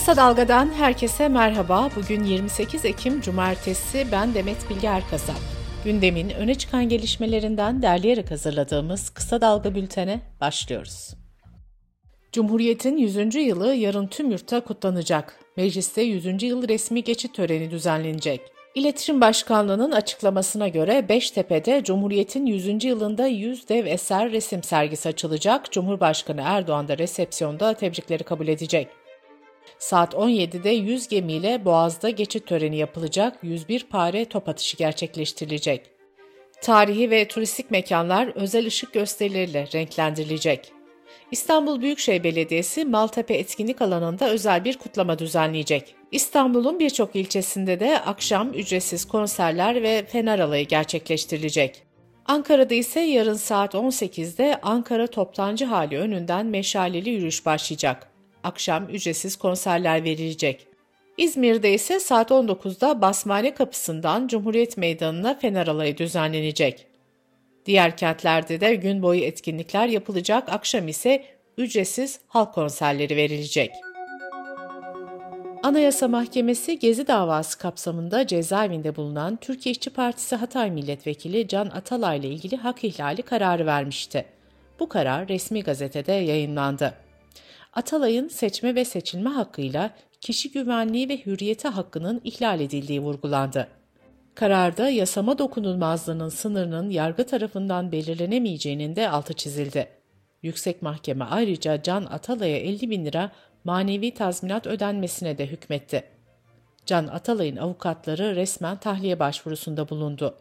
Kısa Dalga'dan herkese merhaba. Bugün 28 Ekim Cumartesi. Ben Demet Bilge Erkasap. Gündemin öne çıkan gelişmelerinden derleyerek hazırladığımız Kısa Dalga bültene başlıyoruz. Cumhuriyet'in 100. yılı yarın tüm yurtta kutlanacak. Mecliste 100. yıl resmi geçit töreni düzenlenecek. İletişim Başkanlığı'nın açıklamasına göre Beştepe'de Cumhuriyet'in 100. yılında 100 dev eser resim sergisi açılacak. Cumhurbaşkanı Erdoğan da resepsiyonda tebrikleri kabul edecek. Saat 17'de 100 gemiyle Boğaz'da geçit töreni yapılacak, 101 pare top atışı gerçekleştirilecek. Tarihi ve turistik mekanlar özel ışık gösterileriyle renklendirilecek. İstanbul Büyükşehir Belediyesi Maltepe etkinlik alanında özel bir kutlama düzenleyecek. İstanbul'un birçok ilçesinde de akşam ücretsiz konserler ve fener alayı gerçekleştirilecek. Ankara'da ise yarın saat 18'de Ankara Toptancı Hali önünden meşaleli yürüyüş başlayacak. Akşam ücretsiz konserler verilecek. İzmir'de ise saat 19'da Basmane Kapısı'ndan Cumhuriyet Meydanı'na fener alayı düzenlenecek. Diğer kentlerde de gün boyu etkinlikler yapılacak, akşam ise ücretsiz halk konserleri verilecek. Anayasa Mahkemesi Gezi davası kapsamında cezaevinde bulunan Türkiye İşçi Partisi Hatay Milletvekili Can Atalay ile ilgili hak ihlali kararı vermişti. Bu karar resmi gazetede yayınlandı. Atalay'ın seçme ve seçilme hakkıyla kişi güvenliği ve hürriyeti hakkının ihlal edildiği vurgulandı. Kararda yasama dokunulmazlığının sınırının yargı tarafından belirlenemeyeceğinin de altı çizildi. Yüksek Mahkeme ayrıca Can Atalay'a 50 bin lira manevi tazminat ödenmesine de hükmetti. Can Atalay'ın avukatları resmen tahliye başvurusunda bulundu.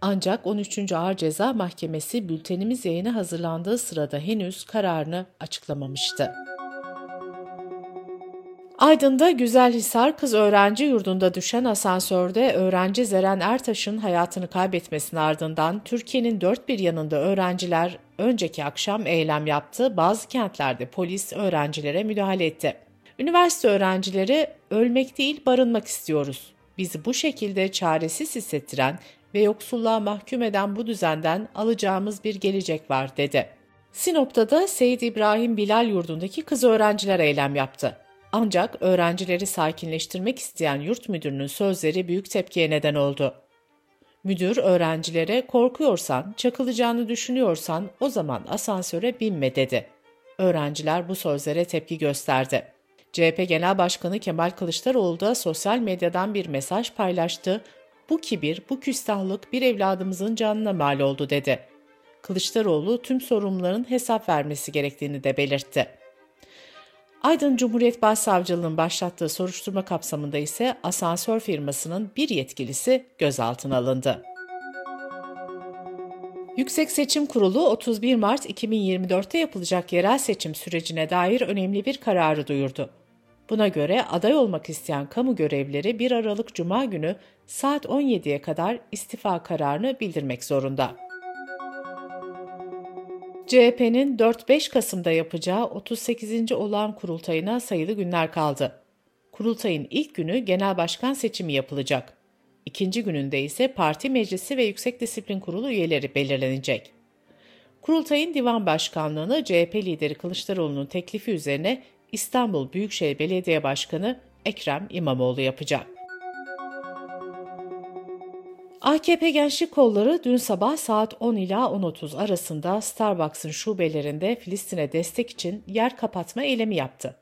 Ancak 13. Ağır Ceza Mahkemesi bültenimiz yayına hazırlandığı sırada henüz kararını açıklamamıştı. Aydın'da Güzelhisar Kız Öğrenci Yurdu'nda düşen asansörde öğrenci Zeren Ertaş'ın hayatını kaybetmesinin ardından Türkiye'nin dört bir yanında öğrenciler önceki akşam eylem yaptı. Bazı kentlerde polis öğrencilere müdahale etti. Üniversite öğrencileri ölmek değil barınmak istiyoruz. Bizi bu şekilde çaresiz hissettiren ve yoksulluğa mahkum eden bu düzenden alacağımız bir gelecek var dedi. Sinop'ta da Seyit İbrahim Bilal yurdundaki kız öğrenciler eylem yaptı. Ancak öğrencileri sakinleştirmek isteyen yurt müdürünün sözleri büyük tepkiye neden oldu. Müdür öğrencilere korkuyorsan, çakılacağını düşünüyorsan o zaman asansöre binme dedi. Öğrenciler bu sözlere tepki gösterdi. CHP Genel Başkanı Kemal Kılıçdaroğlu da sosyal medyadan bir mesaj paylaştı. Bu kibir, bu küstahlık bir evladımızın canına mal oldu dedi. Kılıçdaroğlu tüm sorumluların hesap vermesi gerektiğini de belirtti. Aydın Cumhuriyet Başsavcılığı'nın başlattığı soruşturma kapsamında ise asansör firmasının bir yetkilisi gözaltına alındı. Yüksek Seçim Kurulu 31 Mart 2024'te yapılacak yerel seçim sürecine dair önemli bir kararı duyurdu. Buna göre aday olmak isteyen kamu görevlileri 1 Aralık Cuma günü saat 17'ye kadar istifa kararını bildirmek zorunda. CHP'nin 4-5 Kasım'da yapacağı 38. olağan kurultayına sayılı günler kaldı. Kurultayın ilk günü genel başkan seçimi yapılacak. İkinci gününde ise parti meclisi ve Yüksek Disiplin Kurulu üyeleri belirlenecek. Kurultayın divan başkanlığını CHP lideri Kılıçdaroğlu'nun teklifi üzerine İstanbul Büyükşehir Belediye Başkanı Ekrem İmamoğlu yapacak. AKP Gençlik Kolları dün sabah saat 10 ila 10.30 arasında Starbucks'ın şubelerinde Filistin'e destek için yer kapatma eylemi yaptı.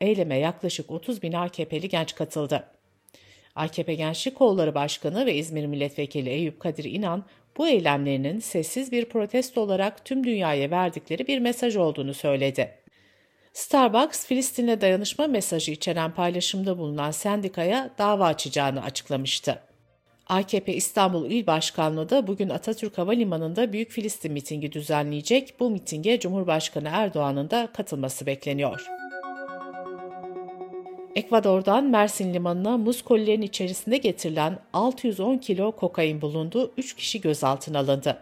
Eyleme yaklaşık 30 bin AKP'li genç katıldı. AKP Gençlik Kolları Başkanı ve İzmir Milletvekili Eyüp Kadir İnan, bu eylemlerinin sessiz bir protesto olarak tüm dünyaya verdikleri bir mesaj olduğunu söyledi. Starbucks, Filistin'le dayanışma mesajı içeren paylaşımda bulunan sendikaya dava açacağını açıklamıştı. AKP İstanbul İl Başkanlığı da bugün Atatürk Havalimanı'nda Büyük Filistin mitingi düzenleyecek. Bu mitinge Cumhurbaşkanı Erdoğan'ın da katılması bekleniyor. Ekvador'dan Mersin Limanı'na muz kolilerin içerisinde getirilen 610 kilo kokain bulundu, 3 kişi gözaltına alındı.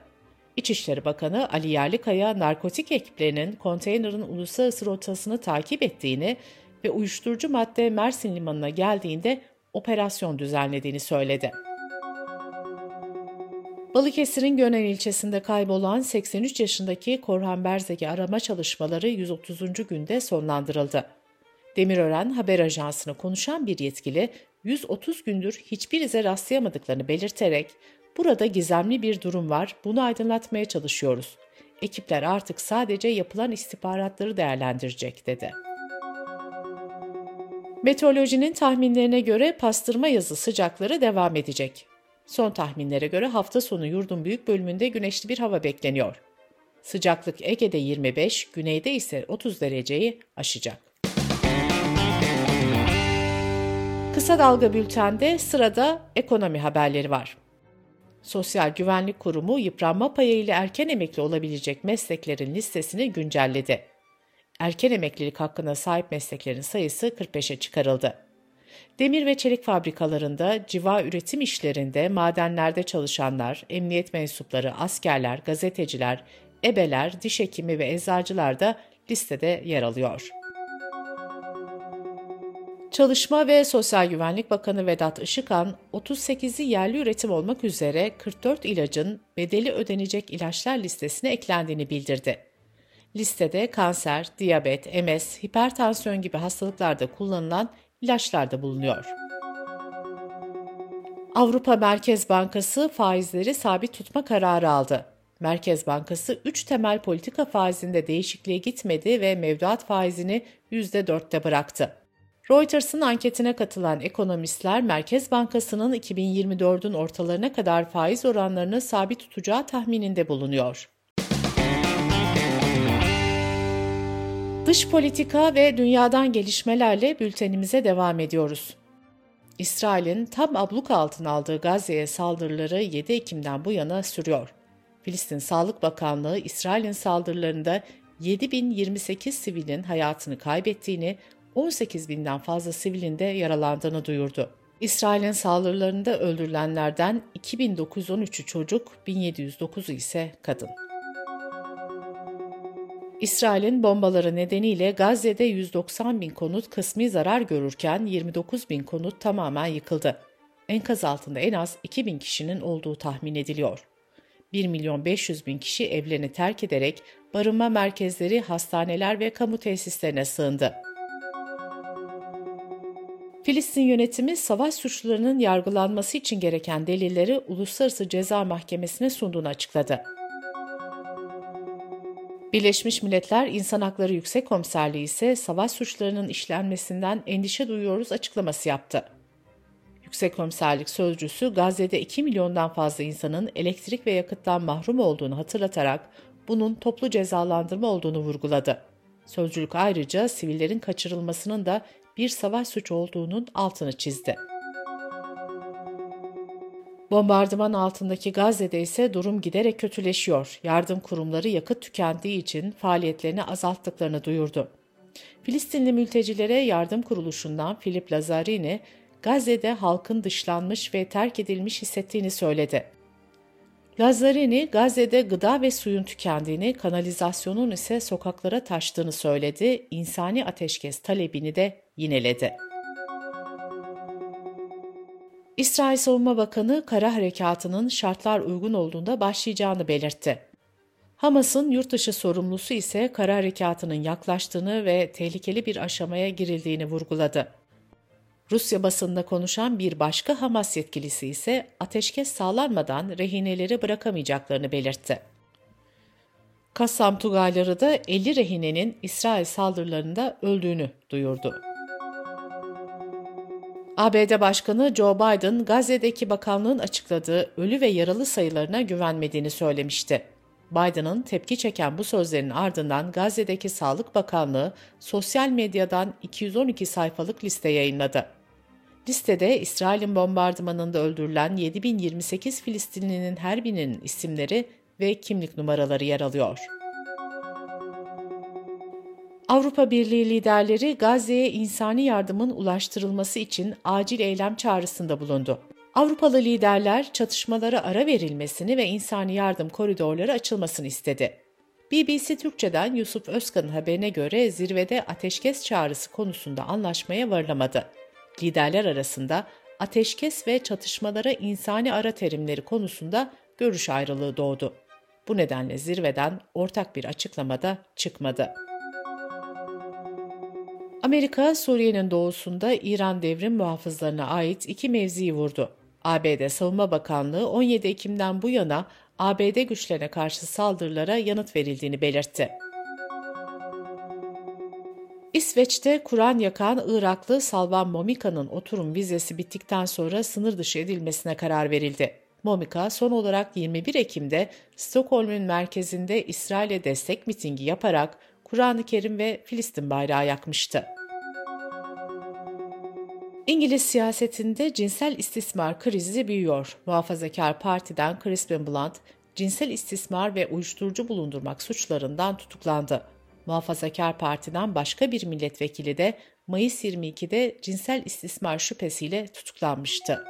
İçişleri Bakanı Ali Yerlikaya, narkotik ekiplerinin konteynerin uluslararası rotasını takip ettiğini ve uyuşturucu madde Mersin Limanı'na geldiğinde operasyon düzenlediğini söyledi. Balıkesir'in Gönen ilçesinde kaybolan 83 yaşındaki Korhan Berzeki arama çalışmaları 130. günde sonlandırıldı. Demirören haber ajansına konuşan bir yetkili 130 gündür hiçbir ize rastlayamadıklarını belirterek burada gizemli bir durum var bunu aydınlatmaya çalışıyoruz. Ekipler artık sadece yapılan istihbaratları değerlendirecek dedi. Meteorolojinin tahminlerine göre pastırma yazı sıcakları devam edecek. Son tahminlere göre hafta sonu yurdun büyük bölümünde güneşli bir hava bekleniyor. Sıcaklık Ege'de 25, güneyde ise 30 dereceyi aşacak. Kısa Dalga Bülten'de sırada ekonomi haberleri var. Sosyal Güvenlik Kurumu yıpranma payı ile erken emekli olabilecek mesleklerin listesini güncelledi. Erken emeklilik hakkına sahip mesleklerin sayısı 45'e çıkarıldı. Demir ve çelik fabrikalarında, civa üretim işlerinde, madenlerde çalışanlar, emniyet mensupları, askerler, gazeteciler, ebeler, diş hekimi ve eczacılar da listede yer alıyor. Çalışma ve Sosyal Güvenlik Bakanı Vedat Işıkhan, 38'i yerli üretim olmak üzere 44 ilacın bedeli ödenecek ilaçlar listesine eklendiğini bildirdi. Listede kanser, diyabet, MS, hipertansiyon gibi hastalıklarda kullanılan ilaçlar da bulunuyor. Avrupa Merkez Bankası faizleri sabit tutma kararı aldı. Merkez Bankası 3 temel politika faizinde değişikliğe gitmedi ve mevduat faizini %4'te bıraktı. Reuters'ın anketine katılan ekonomistler Merkez Bankası'nın 2024'ün ortalarına kadar faiz oranlarını sabit tutacağı tahmininde bulunuyor. Dış politika ve dünyadan gelişmelerle bültenimize devam ediyoruz. İsrail'in tam abluk altına aldığı Gazze'ye saldırıları 7 Ekim'den bu yana sürüyor. Filistin Sağlık Bakanlığı İsrail'in saldırılarında 7028 sivilin hayatını kaybettiğini, 18 binden fazla sivilin de yaralandığını duyurdu. İsrail'in saldırılarında öldürülenlerden 2913'ü çocuk, 1709'u ise kadın. İsrail'in bombaları nedeniyle Gazze'de 190 bin konut kısmi zarar görürken 29 bin konut tamamen yıkıldı. Enkaz altında en az 2 bin kişinin olduğu tahmin ediliyor. 1 milyon 500 bin kişi evlerini terk ederek barınma merkezleri, hastaneler ve kamu tesislerine sığındı. Filistin yönetimi savaş suçlularının yargılanması için gereken delilleri Uluslararası Ceza Mahkemesi'ne sunduğunu açıkladı. Birleşmiş Milletler İnsan Hakları Yüksek Komiserliği ise savaş suçlarının işlenmesinden endişe duyuyoruz açıklaması yaptı. Yüksek Komiserlik Sözcüsü Gazze'de 2 milyondan fazla insanın elektrik ve yakıttan mahrum olduğunu hatırlatarak bunun toplu cezalandırma olduğunu vurguladı. Sözcülük ayrıca sivillerin kaçırılmasının da bir savaş suçu olduğunun altını çizdi. Bombardıman altındaki Gazze'de ise durum giderek kötüleşiyor. Yardım kurumları yakıt tükendiği için faaliyetlerini azalttıklarını duyurdu. Filistinli mültecilere yardım kuruluşundan Philip Lazzarini, Gazze'de halkın dışlanmış ve terk edilmiş hissettiğini söyledi. Lazzarini, Gazze'de gıda ve suyun tükendiğini, kanalizasyonun ise sokaklara taştığını söyledi, insani ateşkes talebini de yineledi. İsrail Savunma Bakanı kara harekatının şartlar uygun olduğunda başlayacağını belirtti. Hamas'ın yurt sorumlusu ise kara harekatının yaklaştığını ve tehlikeli bir aşamaya girildiğini vurguladı. Rusya basında konuşan bir başka Hamas yetkilisi ise ateşkes sağlanmadan rehineleri bırakamayacaklarını belirtti. Kassam Tugayları da 50 rehinenin İsrail saldırılarında öldüğünü duyurdu. ABD Başkanı Joe Biden, Gazze'deki bakanlığın açıkladığı ölü ve yaralı sayılarına güvenmediğini söylemişti. Biden'ın tepki çeken bu sözlerin ardından Gazze'deki Sağlık Bakanlığı sosyal medyadan 212 sayfalık liste yayınladı. Listede İsrail'in bombardımanında öldürülen 7028 Filistinlinin her birinin isimleri ve kimlik numaraları yer alıyor. Avrupa Birliği liderleri Gazze'ye insani yardımın ulaştırılması için acil eylem çağrısında bulundu. Avrupalı liderler çatışmalara ara verilmesini ve insani yardım koridorları açılmasını istedi. BBC Türkçe'den Yusuf Özkan'ın haberine göre zirvede ateşkes çağrısı konusunda anlaşmaya varılamadı. Liderler arasında ateşkes ve çatışmalara insani ara terimleri konusunda görüş ayrılığı doğdu. Bu nedenle zirveden ortak bir açıklamada çıkmadı. Amerika, Suriye'nin doğusunda İran devrim muhafızlarına ait iki mevziyi vurdu. ABD Savunma Bakanlığı 17 Ekim'den bu yana ABD güçlerine karşı saldırılara yanıt verildiğini belirtti. İsveç'te Kur'an yakan Iraklı Salvan Momika'nın oturum vizesi bittikten sonra sınır dışı edilmesine karar verildi. Momika son olarak 21 Ekim'de Stockholm'un merkezinde İsrail'e destek mitingi yaparak Kur'an-ı Kerim ve Filistin bayrağı yakmıştı. İngiliz siyasetinde cinsel istismar krizi büyüyor. Muhafazakar Parti'den Crispin Blunt, cinsel istismar ve uyuşturucu bulundurmak suçlarından tutuklandı. Muhafazakar Parti'den başka bir milletvekili de Mayıs 22'de cinsel istismar şüphesiyle tutuklanmıştı.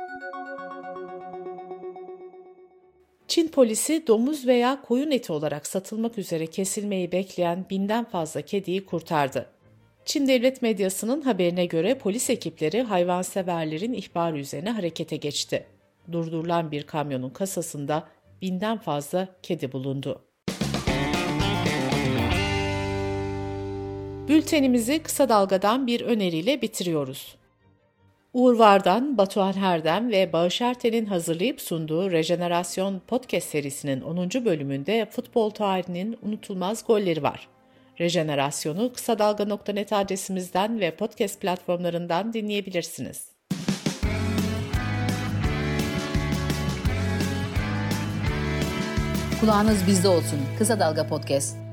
Çin polisi domuz veya koyun eti olarak satılmak üzere kesilmeyi bekleyen binden fazla kediyi kurtardı. Çin devlet medyasının haberine göre polis ekipleri hayvanseverlerin ihbarı üzerine harekete geçti. Durdurulan bir kamyonun kasasında binden fazla kedi bulundu. Bültenimizi kısa dalgadan bir öneriyle bitiriyoruz. Uğur Vardan, Batuhan Herdem ve Bağış Ertel'in hazırlayıp sunduğu Rejenerasyon Podcast serisinin 10. bölümünde futbol tarihinin unutulmaz golleri var. Rejenerasyonu kısa dalga.net adresimizden ve podcast platformlarından dinleyebilirsiniz. Kulağınız bizde olsun. Kısa Dalga Podcast.